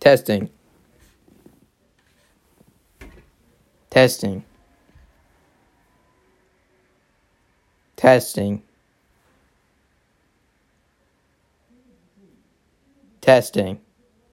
Testing. Testing. Testing. Testing.